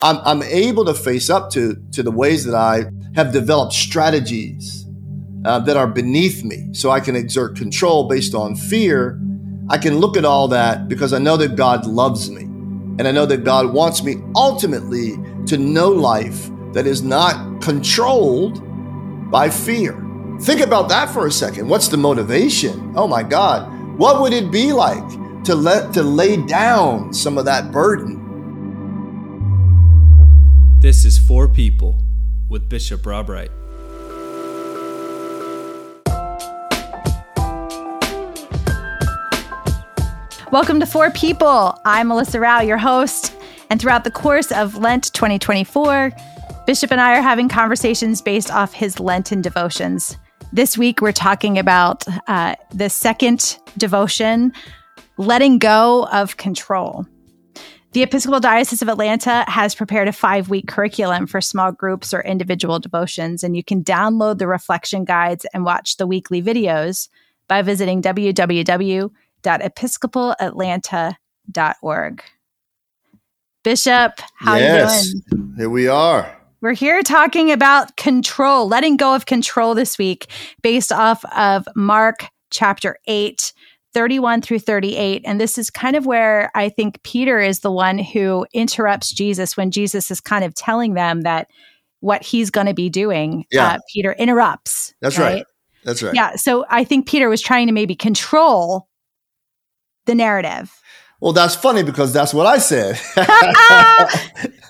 I'm, I'm able to face up to, to the ways that I have developed strategies uh, that are beneath me so I can exert control based on fear. I can look at all that because I know that God loves me. And I know that God wants me ultimately to know life that is not controlled by fear. Think about that for a second. What's the motivation? Oh my God. What would it be like to let to lay down some of that burden? This is For People with Bishop Rob Wright. Welcome to For People. I'm Melissa Rao, your host. And throughout the course of Lent 2024, Bishop and I are having conversations based off his Lenten devotions. This week, we're talking about uh, the second devotion, letting go of control. The Episcopal Diocese of Atlanta has prepared a five week curriculum for small groups or individual devotions, and you can download the reflection guides and watch the weekly videos by visiting www.episcopalatlanta.org. Bishop, how yes, you doing? Here we are. We're here talking about control, letting go of control this week based off of Mark chapter 8 31 through 38. And this is kind of where I think Peter is the one who interrupts Jesus when Jesus is kind of telling them that what he's going to be doing. Yeah. Uh, Peter interrupts. That's right? right. That's right. Yeah. So I think Peter was trying to maybe control the narrative. Well, that's funny because that's what I said.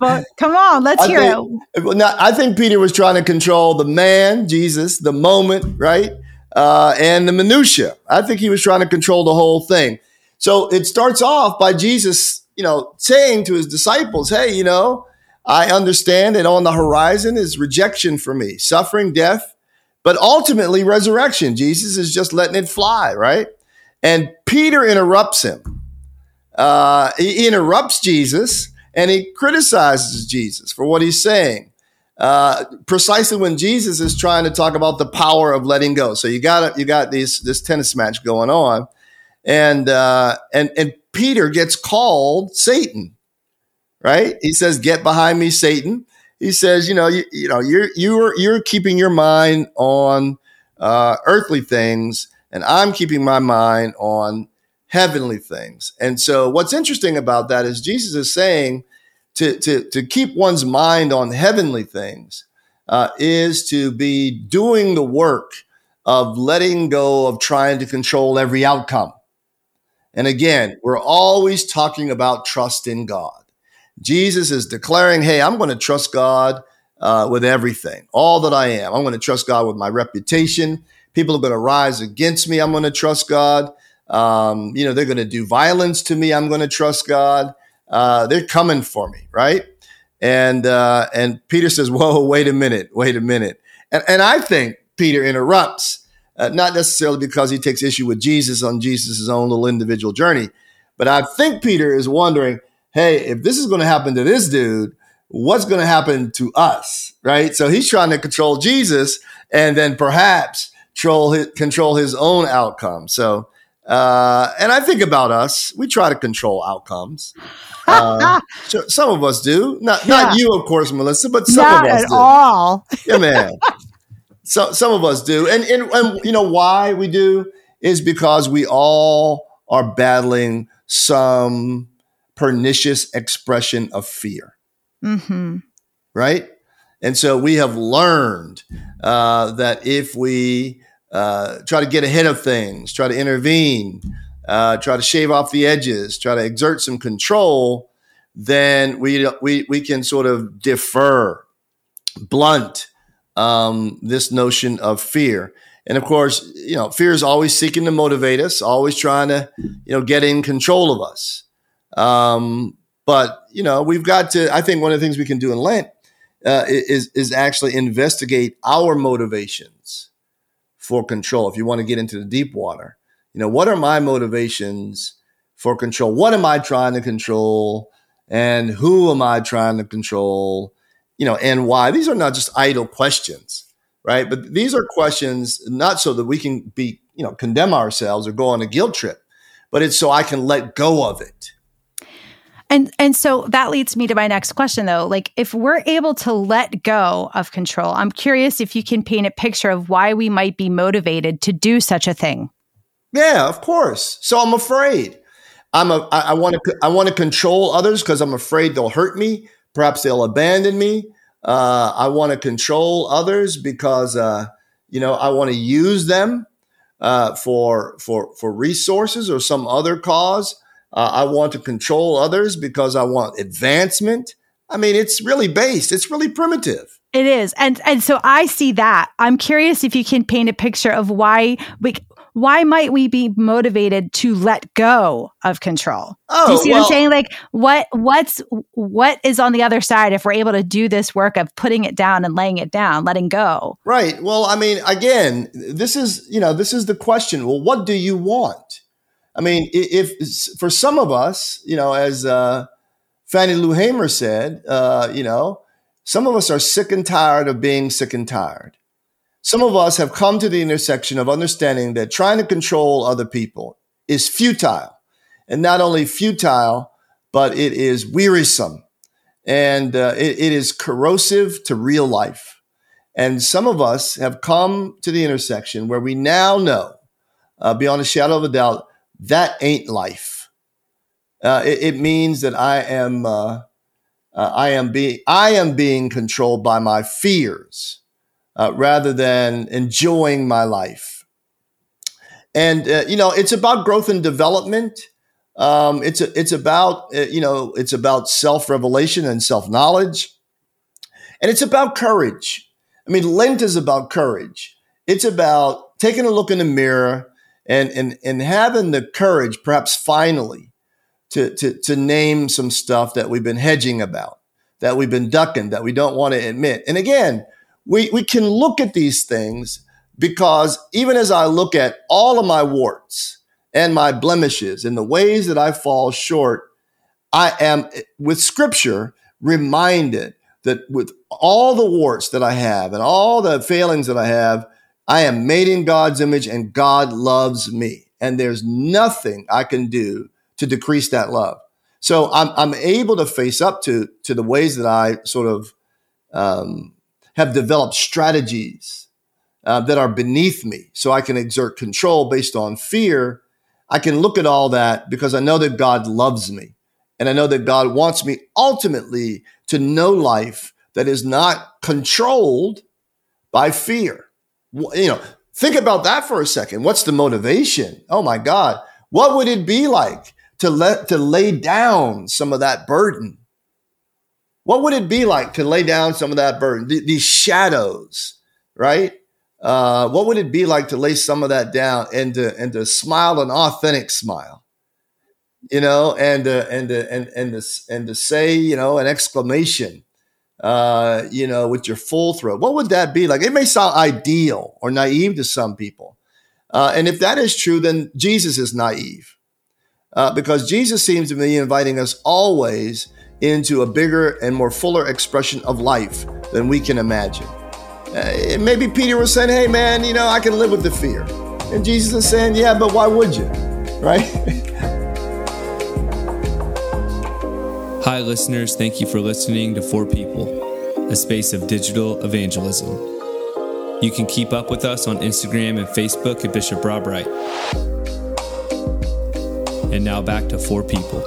well, come on, let's I hear think, it. Now, I think Peter was trying to control the man, Jesus, the moment, right? Uh, and the minutia. I think he was trying to control the whole thing. So it starts off by Jesus, you know, saying to his disciples, "Hey, you know, I understand that on the horizon is rejection for me, suffering, death, but ultimately resurrection. Jesus is just letting it fly, right?" And Peter interrupts him. Uh, he interrupts Jesus and he criticizes Jesus for what he's saying uh, precisely when Jesus is trying to talk about the power of letting go. So you got you got these this tennis match going on, and uh, and and Peter gets called Satan, right? He says, "Get behind me, Satan." He says, "You know, you, you know, you're you're you're keeping your mind on uh, earthly things, and I'm keeping my mind on heavenly things." And so, what's interesting about that is Jesus is saying to, to, to keep one's mind on heavenly things uh, is to be doing the work of letting go of trying to control every outcome. And again, we're always talking about trust in God. Jesus is declaring, hey, I'm going to trust God uh, with everything, all that I am. I'm going to trust God with my reputation. People are going to rise against me. I'm going to trust God. Um, you know, they're going to do violence to me. I'm going to trust God uh, they're coming for me, right? And uh, and Peter says, "Whoa, wait a minute, wait a minute." And and I think Peter interrupts, uh, not necessarily because he takes issue with Jesus on Jesus' own little individual journey, but I think Peter is wondering, "Hey, if this is going to happen to this dude, what's going to happen to us?" Right? So he's trying to control Jesus, and then perhaps control his, control his own outcome. So. Uh, and I think about us, we try to control outcomes. Uh, some of us do. Not yeah. not you, of course, Melissa, but some not of us at do. all. yeah, man. So some of us do, and, and and you know why we do is because we all are battling some pernicious expression of fear. Mm-hmm. Right, and so we have learned uh, that if we uh, try to get ahead of things, try to intervene, uh, try to shave off the edges, try to exert some control, then we we we can sort of defer, blunt um, this notion of fear. And of course, you know, fear is always seeking to motivate us, always trying to, you know, get in control of us. Um, but you know, we've got to. I think one of the things we can do in Lent uh, is is actually investigate our motivations for control. If you want to get into the deep water, you know, what are my motivations for control? What am I trying to control? And who am I trying to control? You know, and why? These are not just idle questions, right? But these are questions not so that we can be, you know, condemn ourselves or go on a guilt trip, but it's so I can let go of it. And and so that leads me to my next question though. Like if we're able to let go of control, I'm curious if you can paint a picture of why we might be motivated to do such a thing. Yeah, of course. So I'm afraid. I'm a I want to I want to control others because I'm afraid they'll hurt me. Perhaps they'll abandon me. Uh, I want to control others because uh, you know I want to use them uh, for for for resources or some other cause. Uh, I want to control others because I want advancement. I mean, it's really based. It's really primitive. It is, and and so I see that. I'm curious if you can paint a picture of why we why might we be motivated to let go of control? Oh, do you see well, what I'm saying? Like what what's what is on the other side if we're able to do this work of putting it down and laying it down, letting go? Right. Well, I mean, again, this is, you know, this is the question. Well, what do you want? I mean, if, if for some of us, you know, as uh, Fannie Lou Hamer said, uh, you know, some of us are sick and tired of being sick and tired some of us have come to the intersection of understanding that trying to control other people is futile. And not only futile, but it is wearisome and uh, it, it is corrosive to real life. And some of us have come to the intersection where we now know, uh, beyond a shadow of a doubt, that ain't life. Uh, it, it, means that I am, uh, uh, I am being, I am being controlled by my fears uh, rather than enjoying my life. And uh, you know, it's about growth and development. Um, it's a, it's about uh, you know it's about self revelation and self knowledge, and it's about courage. I mean, Lent is about courage. It's about taking a look in the mirror and and and having the courage, perhaps finally, to to to name some stuff that we've been hedging about, that we've been ducking, that we don't want to admit. And again, we, we can look at these things because even as I look at all of my warts and my blemishes and the ways that I fall short, I am with scripture reminded that with all the warts that I have and all the failings that I have, I am made in God's image and God loves me. And there's nothing I can do to decrease that love. So I'm, I'm able to face up to, to the ways that I sort of, um, have developed strategies uh, that are beneath me so I can exert control based on fear. I can look at all that because I know that God loves me. And I know that God wants me ultimately to know life that is not controlled by fear. You know, think about that for a second. What's the motivation? Oh my God. What would it be like to let, to lay down some of that burden? What would it be like to lay down some of that burden, th- these shadows, right? Uh, what would it be like to lay some of that down and to and to smile an authentic smile, you know, and to, and to, and and to, and to say, you know, an exclamation, uh, you know, with your full throat. What would that be like? It may sound ideal or naive to some people, uh, and if that is true, then Jesus is naive, uh, because Jesus seems to be inviting us always into a bigger and more fuller expression of life than we can imagine. Uh, maybe Peter was saying, hey, man, you know, I can live with the fear. And Jesus is saying, yeah, but why would you? Right? Hi, listeners. Thank you for listening to For People, a space of digital evangelism. You can keep up with us on Instagram and Facebook at Bishop Rob Wright. And now back to For People.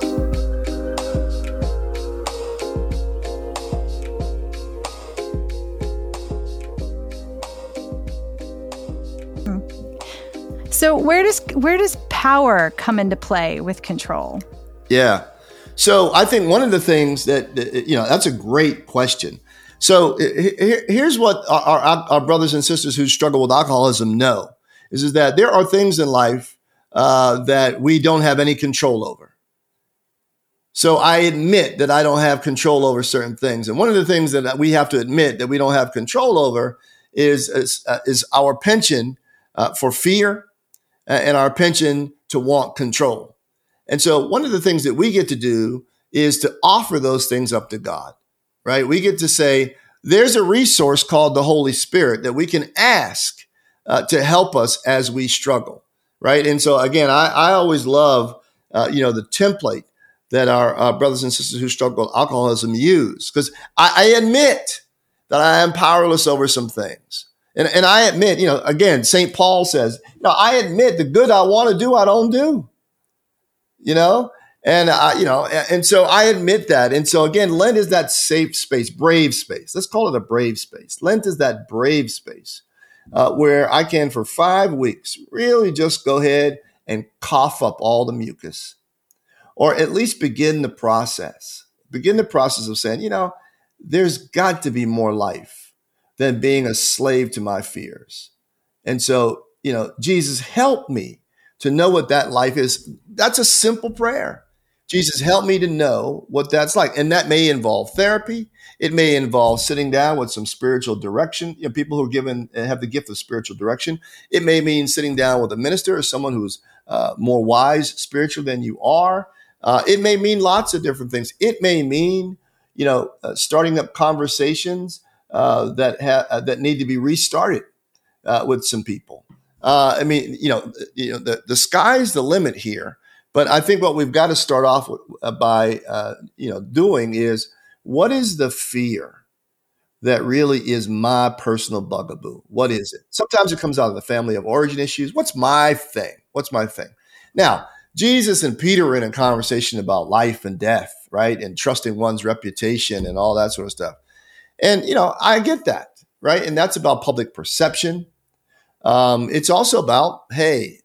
So where does where does power come into play with control? Yeah. So I think one of the things that you know that's a great question. So here's what our, our, brothers and sisters who struggle with alcoholism know is, is that there are things in life uh, that we don't have any control over. So I admit that I don't have control over certain things, and one of the things that we have to admit that we don't have control over is is, uh, is our pension uh, for fear and our pension to want control. And so one of the things that we get to do is to offer those things up to God, right? We get to say, there's a resource called the Holy Spirit that we can ask uh, to help us as we struggle, right? And so again, I, I always love, uh, you know, the template that our uh, brothers and sisters who struggle with alcoholism use. Because I, I, admit that I am powerless over some things. And, and I admit, you know, again, St. Paul says, you know, I admit the good I want to do, I don't do. You know? And I, you know, and so I admit that. And so again, Lent is that safe space, brave space. Let's call it a brave space. Lent is that brave space uh, where I can, for five weeks, really just go ahead and cough up all the mucus or at least begin the process. Begin the process of saying, you know, there's got to be more life than being a slave to my fears. And so, you know, Jesus, help me to know what that life is. That's a simple prayer. Jesus, help me to know what that's like. And that may involve therapy. It may involve sitting down with some spiritual direction. You know, people who are given have the gift of spiritual direction. It may mean sitting down with a minister or someone who's uh, more wise spiritual than you are. Uh, it may mean lots of different things. It may mean, you know, uh, starting up conversations uh, that ha- uh, that need to be restarted uh, with some people. Uh, I mean, you know, you know, the the sky's the limit here. But I think what we've got to start off with, by, you know, doing is what is the fear that really is my personal bugaboo? What is it? Sometimes it comes out of the family of origin issues. What's my thing? What's my thing? Now, Jesus and Peter were in a conversation about life and death, right? And trusting one's reputation and all that sort of stuff. And, you know, I get that, right? And that's about public perception. Um, it's also about, hey,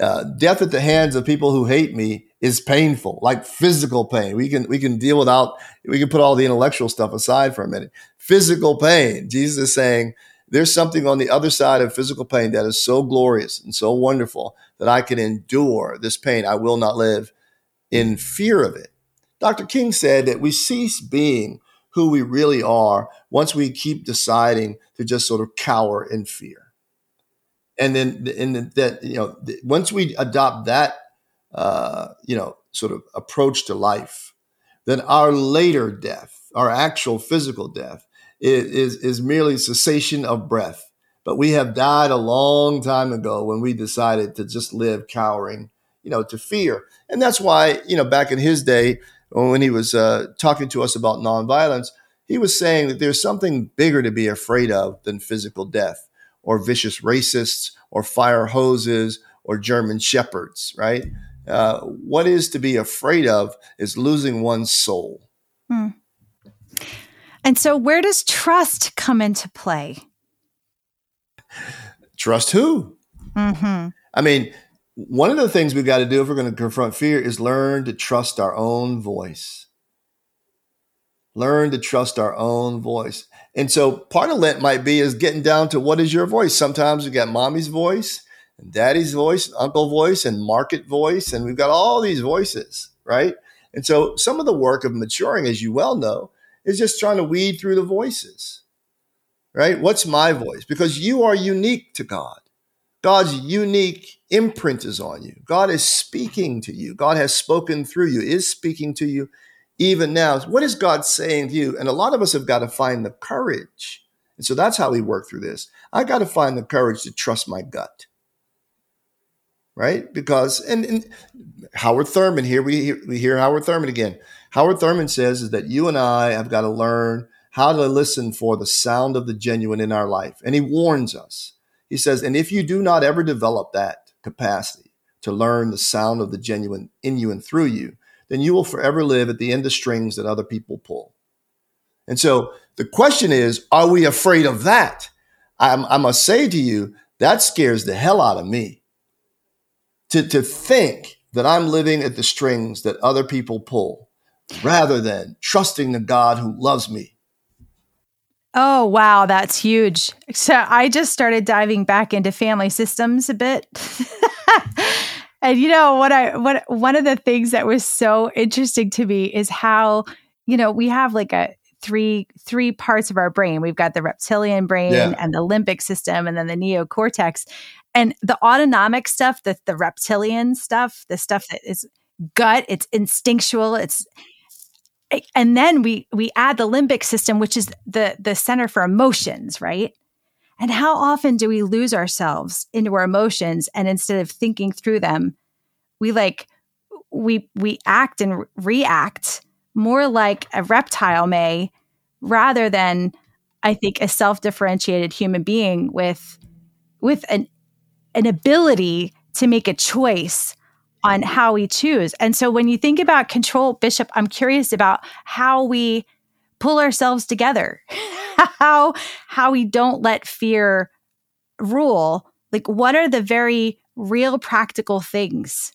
uh, death at the hands of people who hate me is painful, like physical pain. We can we can deal without we can put all the intellectual stuff aside for a minute. Physical pain. Jesus is saying there's something on the other side of physical pain that is so glorious and so wonderful that I can endure this pain. I will not live in fear of it. Dr. King said that we cease being who we really are once we keep deciding to just sort of cower in fear. And then, and that, you know, once we adopt that, uh, you know, sort of approach to life, then our later death, our actual physical death, is, is merely cessation of breath. But we have died a long time ago when we decided to just live cowering, you know, to fear. And that's why, you know, back in his day, when he was uh, talking to us about nonviolence, he was saying that there's something bigger to be afraid of than physical death or vicious racists or fire hoses or German shepherds, right? Uh, what is to be afraid of is losing one's soul. Hmm. And so, where does trust come into play? Trust who? Mm-hmm. I mean, one of the things we've got to do if we're going to confront fear is learn to trust our own voice. Learn to trust our own voice. And so part of Lent might be is getting down to what is your voice. Sometimes we got mommy's voice and daddy's voice, uncle voice, and market voice. And we've got all these voices, right? And so some of the work of maturing, as you well know, is just trying to weed through the voices, right? What's my voice? Because you are unique to God. God's unique imprint is on you. God is speaking to you. God has spoken through you, is speaking to you even now. What is God saying to you? And a lot of us have got to find the courage. And so that's how we work through this. I got to find the courage to trust my gut. Right? Because, and, and Howard Thurman, here we hear, we hear Howard Thurman again. Howard Thurman says is that you and I have got to learn how to listen for the sound of the genuine in our life. And he warns us. He says, and if you do not ever develop that capacity to learn the sound of the genuine in you and through you, then you will forever live at the end of strings that other people pull. And so the question is, are we afraid of that? I, I must say to you, that scares the hell out of me. To, to think that I'm living at the strings that other people pull rather than trusting the God who loves me. Oh, wow, that's huge. So I just started diving back into family systems a bit. and you know what I what one of the things that was so interesting to me is how, you know, we have like a three three parts of our brain. We've got the reptilian brain yeah. and the limbic system and then the neocortex. And the autonomic stuff, the the reptilian stuff, the stuff that is gut, it's instinctual, it's eh, and then we we add the limbic system which is the the center for emotions right and how often do we lose ourselves into our emotions and instead of thinking through them we like we we act and react more like a reptile may rather than I think a self-differentiated human being with with an an ability to make a choice on how we choose. And so when you think about control, Bishop, I'm curious about how we pull ourselves together, how how we don't let fear rule. Like what are the very real practical things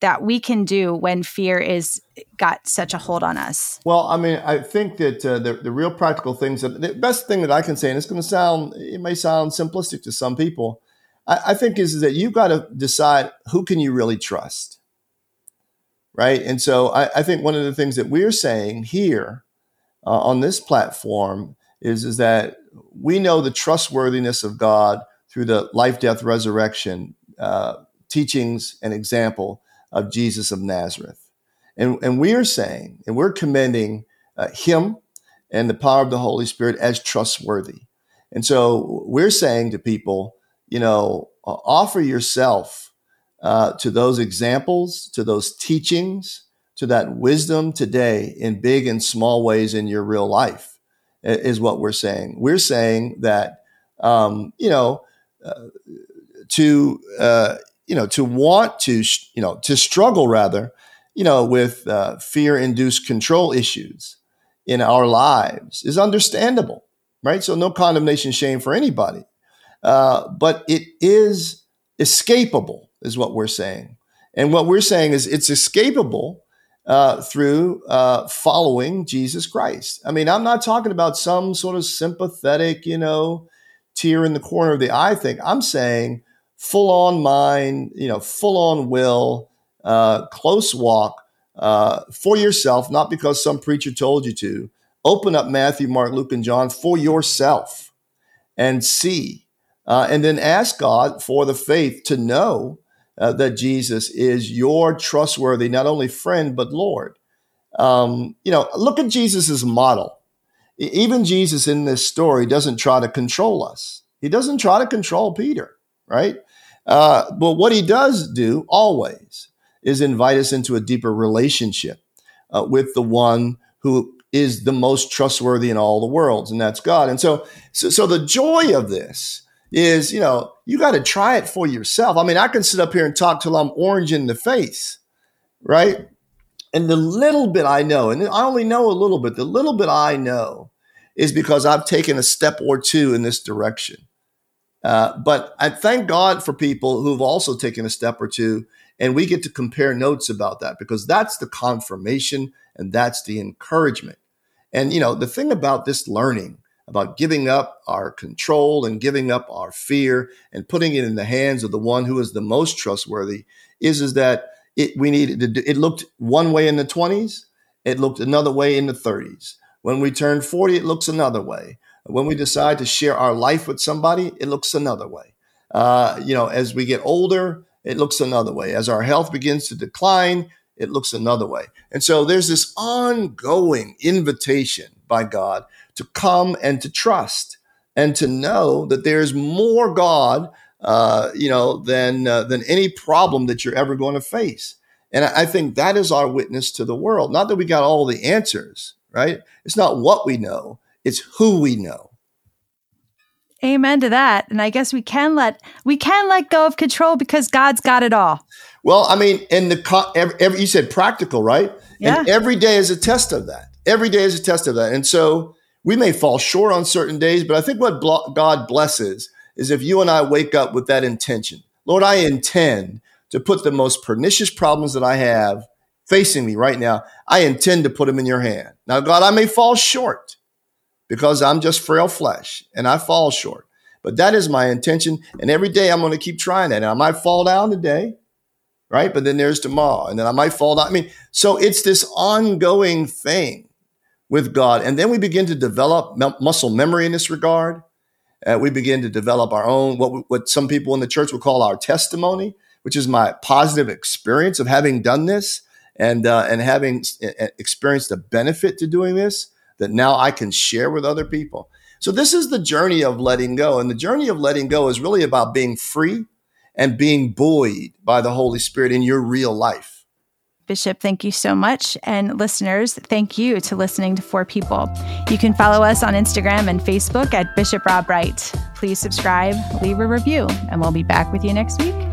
that we can do when fear is got such a hold on us? Well, I mean, I think that uh, the, the real practical things, that, the best thing that I can say, and it's going to sound, it may sound simplistic to some people, I, I think is, is that you've got to decide who can you really trust, right? And so I, I think one of the things that we're saying here uh, on this platform is, is that we know the trustworthiness of God through the life, death, resurrection uh, teachings and example of Jesus of Nazareth. And, and we are saying, and we're commending uh, him and the power of the Holy Spirit as trustworthy. And so we're saying to people, you know, offer yourself uh, to those examples, to those teachings, to that wisdom today in big and small ways in your real life, is what we're saying. We're saying that, um, you know, uh, to uh, you know, to want to, you know, to struggle rather, you know, with uh, fear induced control issues in our lives is understandable, right? So no condemnation, shame for anybody. Uh, but it is escapable, is what we're saying. And what we're saying is it's escapable uh, through uh, following Jesus Christ. I mean, I'm not talking about some sort of sympathetic, you know, tear in the corner of the eye thing. I'm saying full on mind, you know, full on will, uh, close walk uh, for yourself, not because some preacher told you to. Open up Matthew, Mark, Luke, and John for yourself and see. Uh, and then ask God for the faith to know uh, that Jesus is your trustworthy, not only friend, but Lord. Um, you know, look at Jesus' model. Even Jesus in this story doesn't try to control us. He doesn't try to control Peter, right? Uh, but what he does do always is invite us into a deeper relationship uh, with the one who is the most trustworthy in all the worlds, and that's God. And so, so, so the joy of this is, you know, you got to try it for yourself. I mean, I can sit up here and talk till I'm orange in the face, right? And the little bit I know, and I only know a little bit, the little bit I know is because I've taken a step or two in this direction. Uh, but I thank God for people who've also taken a step or two, and we get to compare notes about that because that's the confirmation and that's the encouragement. And you know, the thing about this learning, about giving up our control and giving up our fear and putting it in the hands of the one who is the most trustworthy, is is that it we needed. It looked one way in the twenties, it looked another way in the thirties. When we turn forty, it looks another way. When we decide to share our life with somebody, it looks another way. Uh, you know, as we get older, it looks another way. As our health begins to decline, it looks another way. And so there's this ongoing invitation by God to come and to trust and to know that there's more God, uh, you know, than uh, than any problem that you're ever going to face. And I think that is our witness to the world. Not that we got all the answers, right? It's not what we know, it's who we know. Amen to that. And I guess we can let we can let go of control because God's got it all. Well, I mean, and the every, every you said practical, right? Yeah. And every day is a test of that. Every day is a test of that. And so we may fall short on certain days, but I think what God blesses is if you and I wake up with that intention. Lord, I intend to put the most pernicious problems that I have facing me right now. I intend to put them in your hand. Now, God, I may fall short because I'm just frail flesh and I fall short. But that is my intention. And every day I'm going to keep trying that. And I might fall down today, right? But then there's tomorrow. And then I might fall down. I mean, so it's this ongoing thing with God. And then we begin to develop muscle memory in this regard. Uh, we begin to develop our own, what, what some people in the church would call our testimony, which is my positive experience of having done this and, uh, and having experienced the benefit to doing this that now I can share with other people. So this is the journey of letting go. And the journey of letting go is really about being free and being buoyed by the Holy Spirit in your real life. Bishop, thank you so much. And listeners, thank you to listening to For People. You can follow us on Instagram and Facebook at Bishop Rob Wright. Please subscribe, leave a review, and we'll be back with you next week.